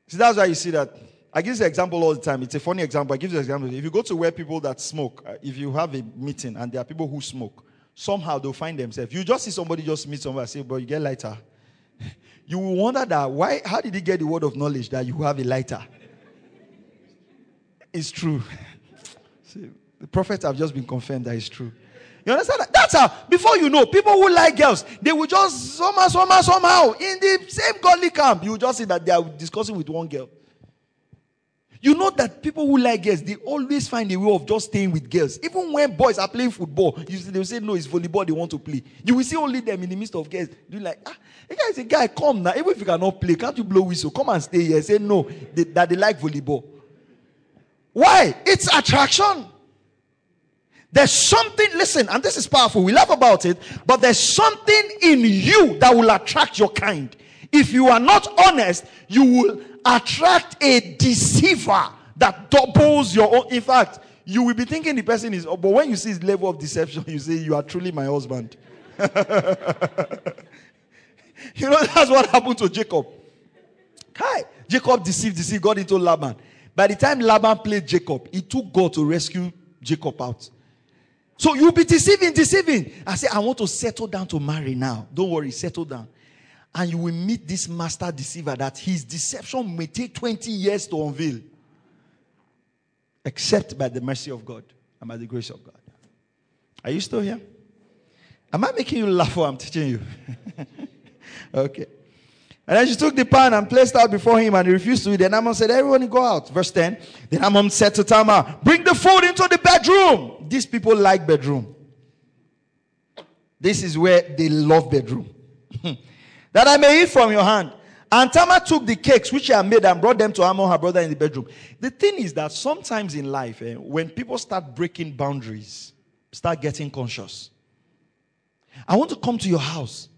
See, that's why you see that. I give this example all the time. It's a funny example. I give this example. If you go to where people that smoke, uh, if you have a meeting and there are people who smoke, somehow they'll find themselves. You just see somebody just meet somebody and say, but you get lighter. you will wonder that why how did he get the word of knowledge that you have a lighter? It's true. see, the prophets have just been confirmed that it's true. You understand that? That's how, before you know, people who like girls, they will just somehow, somehow, somehow, in the same godly camp, you just see that they are discussing with one girl. You know that people who like girls, they always find a way of just staying with girls. Even when boys are playing football, you see, they'll say, No, it's volleyball they want to play. You will see only them in the midst of girls. Do you like, ah, a guy is a guy, come now. Even if you cannot play, can't you blow whistle? Come and stay here. Say no, they, that they like volleyball. Why? It's attraction. There's something, listen, and this is powerful. We laugh about it, but there's something in you that will attract your kind. If you are not honest, you will attract a deceiver that doubles your own. In fact, you will be thinking the person is, but when you see his level of deception, you say, You are truly my husband. you know, that's what happened to Jacob. Hi. Jacob deceived, deceived, got into Laban. By the time Laban played Jacob, he took God to rescue Jacob out. So you'll be deceiving, deceiving. I say, I want to settle down to marry now. Don't worry, settle down and you will meet this master deceiver that his deception may take 20 years to unveil, except by the mercy of God and by the grace of God. Are you still here? Am I making you laugh while I'm teaching you? okay. And then she took the pan and placed out before him, and he refused to eat. Then Amnon said, Everyone go out. Verse 10. Then Amnon said to Tamar, Bring the food into the bedroom. These people like bedroom. This is where they love bedroom. that I may eat from your hand. And Tamar took the cakes which she had made and brought them to Amnon, her brother, in the bedroom. The thing is that sometimes in life, eh, when people start breaking boundaries, start getting conscious. I want to come to your house.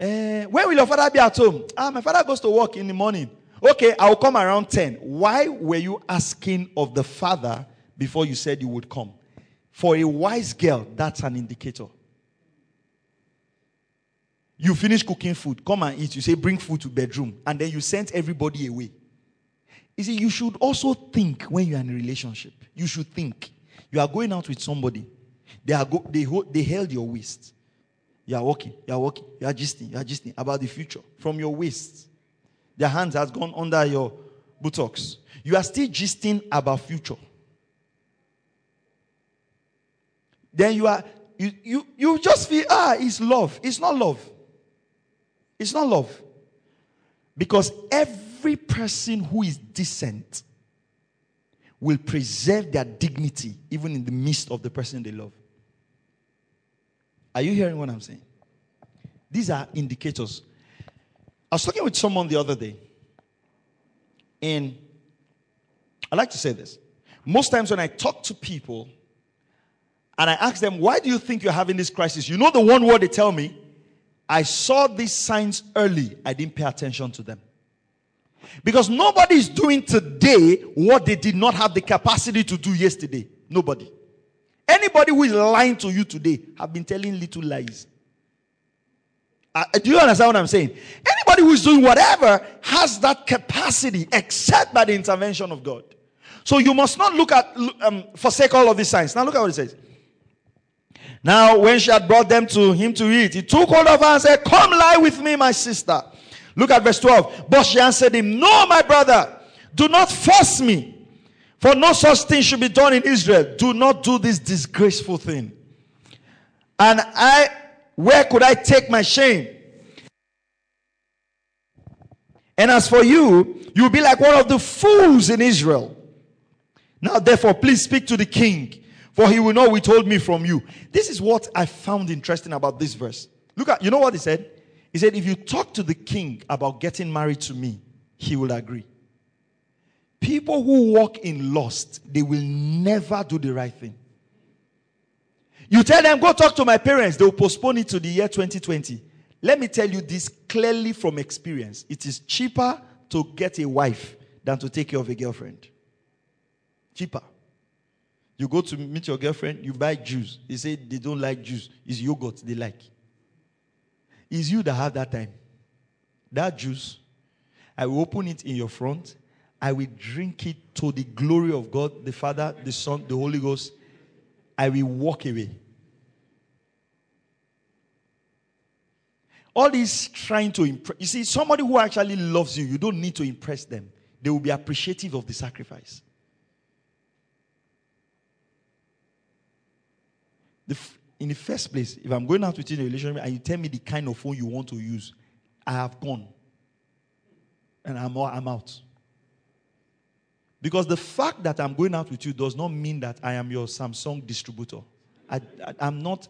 Uh, when will your father be at home? Ah, my father goes to work in the morning. Okay, I will come around 10. Why were you asking of the father before you said you would come? For a wise girl, that's an indicator. You finish cooking food, come and eat. You say, bring food to bedroom. And then you send everybody away. You see, you should also think when you're in a relationship. You should think. You are going out with somebody. They, are go, they, they held your waist. You are walking, you are walking, you are gisting, you are gisting about the future from your waist. Their hands has gone under your buttocks. You are still gisting about future. Then you are you, you you just feel ah it's love. It's not love. It's not love. Because every person who is decent will preserve their dignity even in the midst of the person they love. Are you hearing what I'm saying? These are indicators. I was talking with someone the other day, and I like to say this. most times when I talk to people and I ask them, why do you think you're having this crisis? You know the one word they tell me? I saw these signs early. I didn't pay attention to them. Because nobody is doing today what they did not have the capacity to do yesterday. Nobody. Anybody who is lying to you today have been telling little lies. Uh, do you understand what I'm saying? Anybody who is doing whatever has that capacity except by the intervention of God. So you must not look at, um, forsake all of these signs. Now look at what it says. Now, when she had brought them to him to eat, he took hold of her and said, Come lie with me, my sister. Look at verse 12. But she answered him, No, my brother, do not force me. For no such thing should be done in Israel. Do not do this disgraceful thing. And I, where could I take my shame? And as for you, you'll be like one of the fools in Israel. Now, therefore, please speak to the king, for he will not withhold me from you. This is what I found interesting about this verse. Look at, you know what he said? He said, if you talk to the king about getting married to me, he will agree. People who walk in lust, they will never do the right thing. You tell them, go talk to my parents, they'll postpone it to the year 2020. Let me tell you this clearly from experience. It is cheaper to get a wife than to take care of a girlfriend. Cheaper. You go to meet your girlfriend, you buy juice. They say they don't like juice. It's yogurt they like. It's you that have that time. That juice, I will open it in your front. I will drink it to the glory of God, the Father, the Son, the Holy Ghost. I will walk away. All this trying to impress. You see, somebody who actually loves you, you don't need to impress them. They will be appreciative of the sacrifice. The, in the first place, if I'm going out with you in a relationship and you tell me the kind of phone you want to use, I have gone. And I'm, I'm out. Because the fact that I'm going out with you does not mean that I am your Samsung distributor. I, I'm not.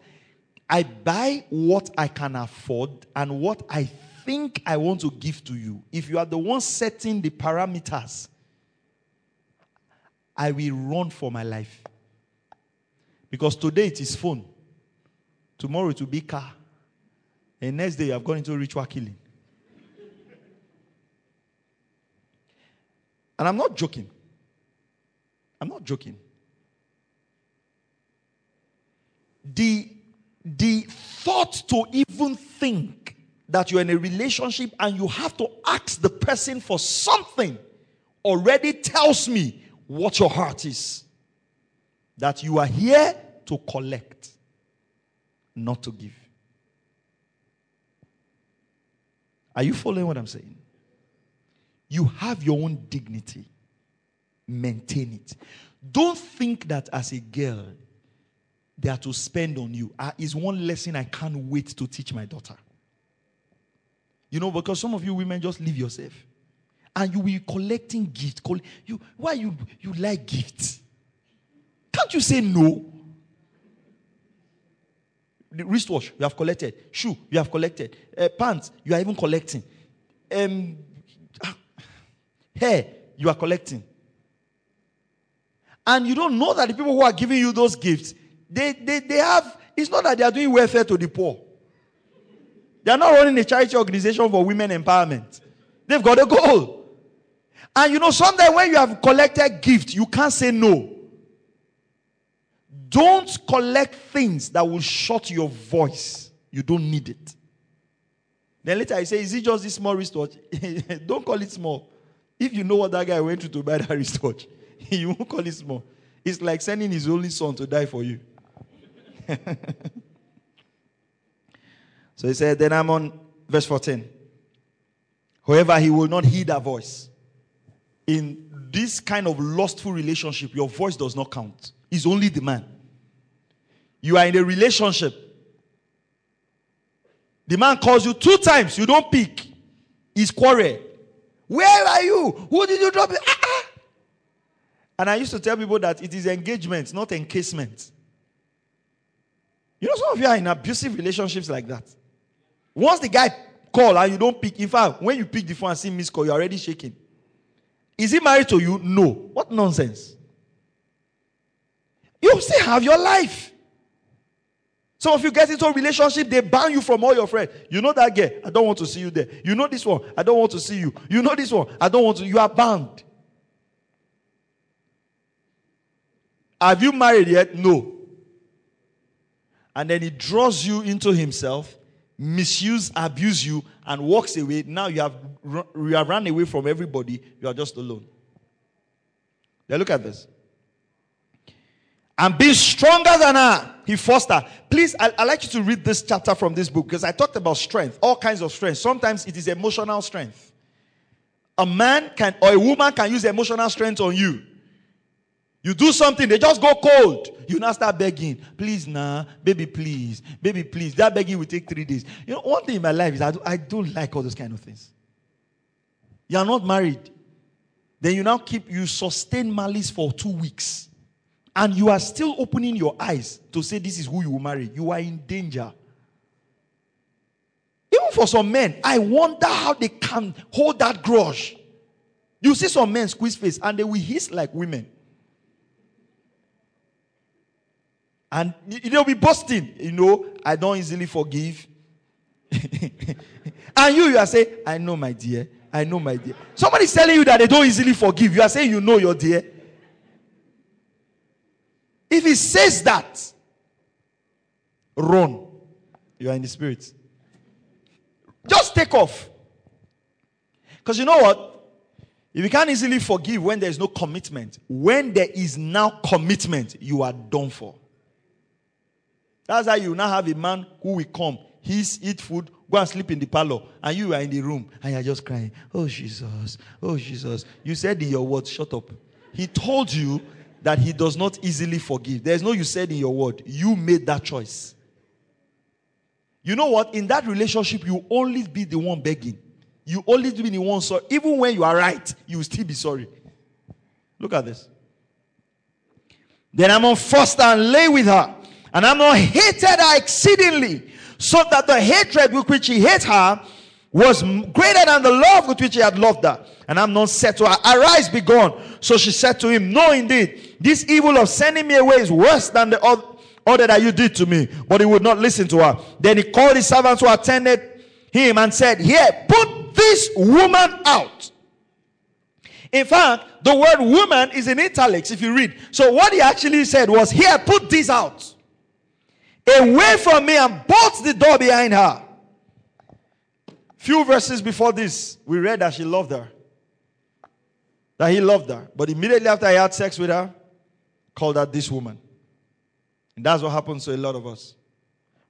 I buy what I can afford and what I think I want to give to you. If you are the one setting the parameters, I will run for my life. Because today it is phone. Tomorrow it will be car. And next day you have gone into ritual killing. And I'm not joking. I'm not joking. The, the thought to even think that you're in a relationship and you have to ask the person for something already tells me what your heart is. That you are here to collect not to give. Are you following what I'm saying? You have your own dignity. Maintain it. Don't think that as a girl, they are to spend on you. Uh, is one lesson I can't wait to teach my daughter. You know, because some of you women just leave yourself. And you will be collecting gifts. You, why you, you like gifts? Can't you say no? The wristwatch, you have collected. Shoe, you have collected. Uh, pants, you are even collecting. Um, hair, you are collecting. And you don't know that the people who are giving you those gifts, they, they, they have, it's not that they are doing welfare to the poor. They are not running a charity organization for women empowerment. They've got a goal. And you know, sometimes when you have collected gifts, you can't say no. Don't collect things that will shut your voice. You don't need it. Then later I say, Is it just this small wristwatch? don't call it small. If you know what that guy went through to buy that wristwatch, you won't call it small. It's like sending his only son to die for you. so he said, Then I'm on verse 14. However, he will not heed our voice. In this kind of lustful relationship, your voice does not count. It's only the man. You are in a relationship. The man calls you two times, you don't pick. He's quarrel. Where are you? Who did you drop it? Ah, ah. And I used to tell people that it is engagement, not encasement. You know, some of you are in abusive relationships like that. Once the guy call and you don't pick, in fact, when you pick the phone and see miss call, you're already shaking. Is he married to you? No. What nonsense? You still have your life. Some of you get into a relationship, they ban you from all your friends. You know that girl, I don't want to see you there. You know this one, I don't want to see you. You know this one, I don't want to. You are banned. Have you married yet? No. And then he draws you into himself, misuse, abuse you, and walks away. Now you have you have run away from everybody. You are just alone. Now look at this. And being stronger than her. He forced her. Please, I, I like you to read this chapter from this book because I talked about strength, all kinds of strength. Sometimes it is emotional strength. A man can or a woman can use emotional strength on you. You do something, they just go cold. You now start begging, please, nah, baby, please, baby, please. That begging will take three days. You know, one thing in my life is I, do, I don't like all those kind of things. You are not married. Then you now keep, you sustain malice for two weeks. And you are still opening your eyes to say this is who you will marry. You are in danger. Even for some men, I wonder how they can hold that grudge. You see some men squeeze face and they will hiss like women. And they'll be busting, you know, I don't easily forgive. and you, you are saying, I know, my dear. I know, my dear. Somebody's telling you that they don't easily forgive. You are saying, you know, your dear. If he says that, run. You are in the spirit. Just take off. Because you know what? If you can't easily forgive when there is no commitment, when there is now commitment, you are done for. That's how you now have a man who will come, he's eat food, go and sleep in the parlor, and you are in the room and you're just crying. Oh Jesus, oh Jesus. You said in your words, shut up. He told you that he does not easily forgive. There's no you said in your word. You made that choice. You know what? In that relationship, you only be the one begging. You only be the one sorry. Even when you are right, you still be sorry. Look at this. Then I'm on first and lay with her. And Amnon hated her exceedingly, so that the hatred with which he hated her was greater than the love with which he had loved her. And I Amnon said to her, Arise, be gone. So she said to him, No, indeed, this evil of sending me away is worse than the other that you did to me. But he would not listen to her. Then he called his servants who attended him and said, Here, put this woman out. In fact, the word woman is in italics if you read. So what he actually said was, Here, put this out away from me and bolts the door behind her. Few verses before this, we read that she loved her. That he loved her. But immediately after he had sex with her, called her this woman. And that's what happens to a lot of us.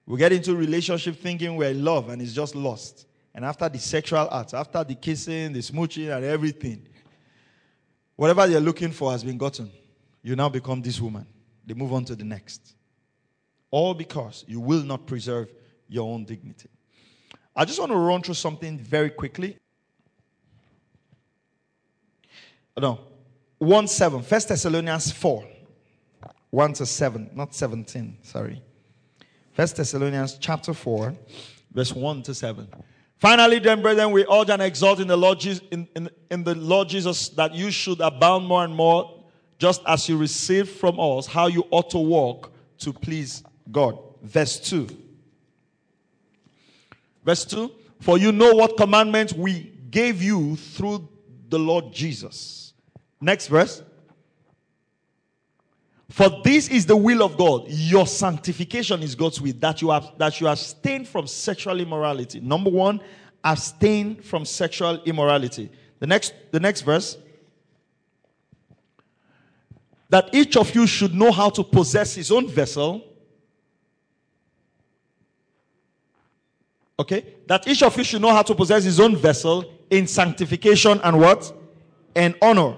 We get into relationship thinking we're in love and it's just lost. And after the sexual acts, after the kissing, the smooching, and everything, whatever you're looking for has been gotten. You now become this woman. They move on to the next. All because you will not preserve your own dignity. I just want to run through something very quickly. No, 1 7, 1 Thessalonians 4, 1 to 7, not 17, sorry. 1 Thessalonians chapter 4, verse 1 to 7. Finally, then, brethren, we urge and exalt in the Lord Jesus, in, in, in the Lord Jesus that you should abound more and more, just as you receive from us how you ought to walk to please God. Verse 2. Verse 2 For you know what commandments we gave you through the Lord Jesus. Next verse. For this is the will of God. Your sanctification is God's will. That you have that you abstain from sexual immorality. Number one, abstain from sexual immorality. The next, the next verse. That each of you should know how to possess his own vessel Okay? That each of you should know how to possess his own vessel in sanctification and what? And honor.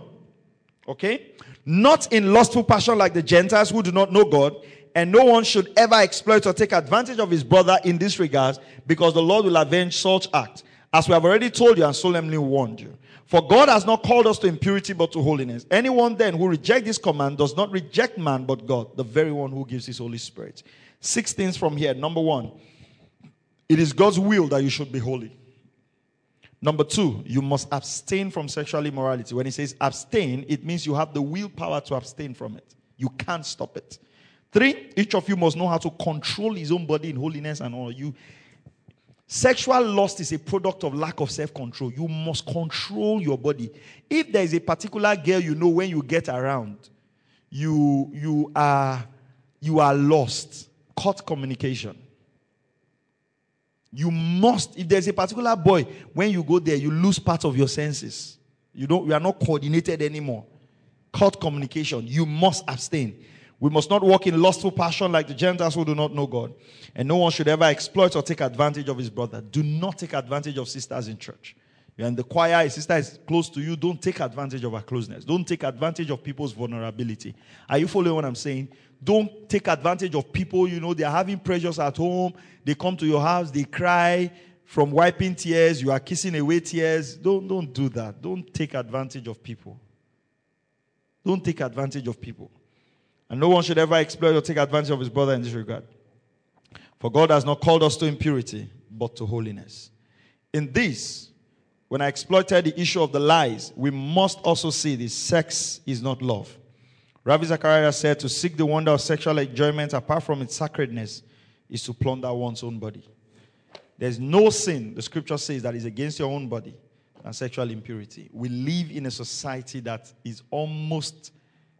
Okay? Not in lustful passion like the Gentiles who do not know God. And no one should ever exploit or take advantage of his brother in this regard because the Lord will avenge such acts. As we have already told you and solemnly warned you. For God has not called us to impurity but to holiness. Anyone then who rejects this command does not reject man but God, the very one who gives his Holy Spirit. Six things from here. Number one, it is God's will that you should be holy. Number two, you must abstain from sexual immorality. When he says abstain, it means you have the willpower to abstain from it. You can't stop it. Three, each of you must know how to control his own body in holiness and all. You sexual lust is a product of lack of self-control. You must control your body. If there is a particular girl you know when you get around, you you are you are lost. Cut communication. You must, if there's a particular boy, when you go there, you lose part of your senses. You don't, you are not coordinated anymore. Cut communication. You must abstain. We must not walk in lustful passion like the Gentiles who do not know God. And no one should ever exploit or take advantage of his brother. Do not take advantage of sisters in church. You're the choir, sister is close to you. Don't take advantage of her closeness. Don't take advantage of people's vulnerability. Are you following what I'm saying? Don't take advantage of people, you know, they're having pressures at home. They come to your house, they cry from wiping tears, you are kissing away tears. Don't, don't do that. Don't take advantage of people. Don't take advantage of people. And no one should ever exploit or take advantage of his brother in this regard. For God has not called us to impurity, but to holiness. In this, when I exploited the issue of the lies, we must also see this sex is not love. Ravi Zacharias said to seek the wonder of sexual enjoyment apart from its sacredness is to plunder one's own body. There's no sin, the scripture says, that is against your own body and sexual impurity. We live in a society that is almost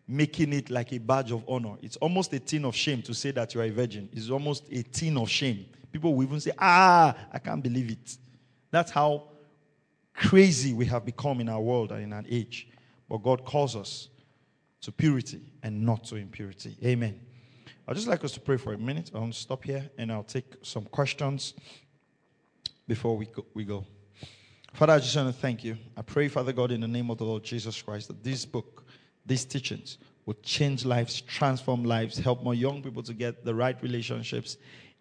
making it like a badge of honor. It's almost a tin of shame to say that you are a virgin. It's almost a tin of shame. People will even say, ah, I can't believe it. That's how crazy we have become in our world and in our age. But God calls us to purity and not to impurity. Amen. I'd just like us to pray for a minute. I want to stop here and I'll take some questions before we go. We go. Father, I just want to thank you. I pray, Father God, in the name of the Lord Jesus Christ, that this book, these teachings, will change lives, transform lives, help more young people to get the right relationships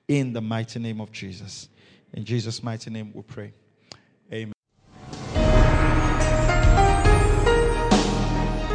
in the mighty name of Jesus. In Jesus' mighty name, we pray.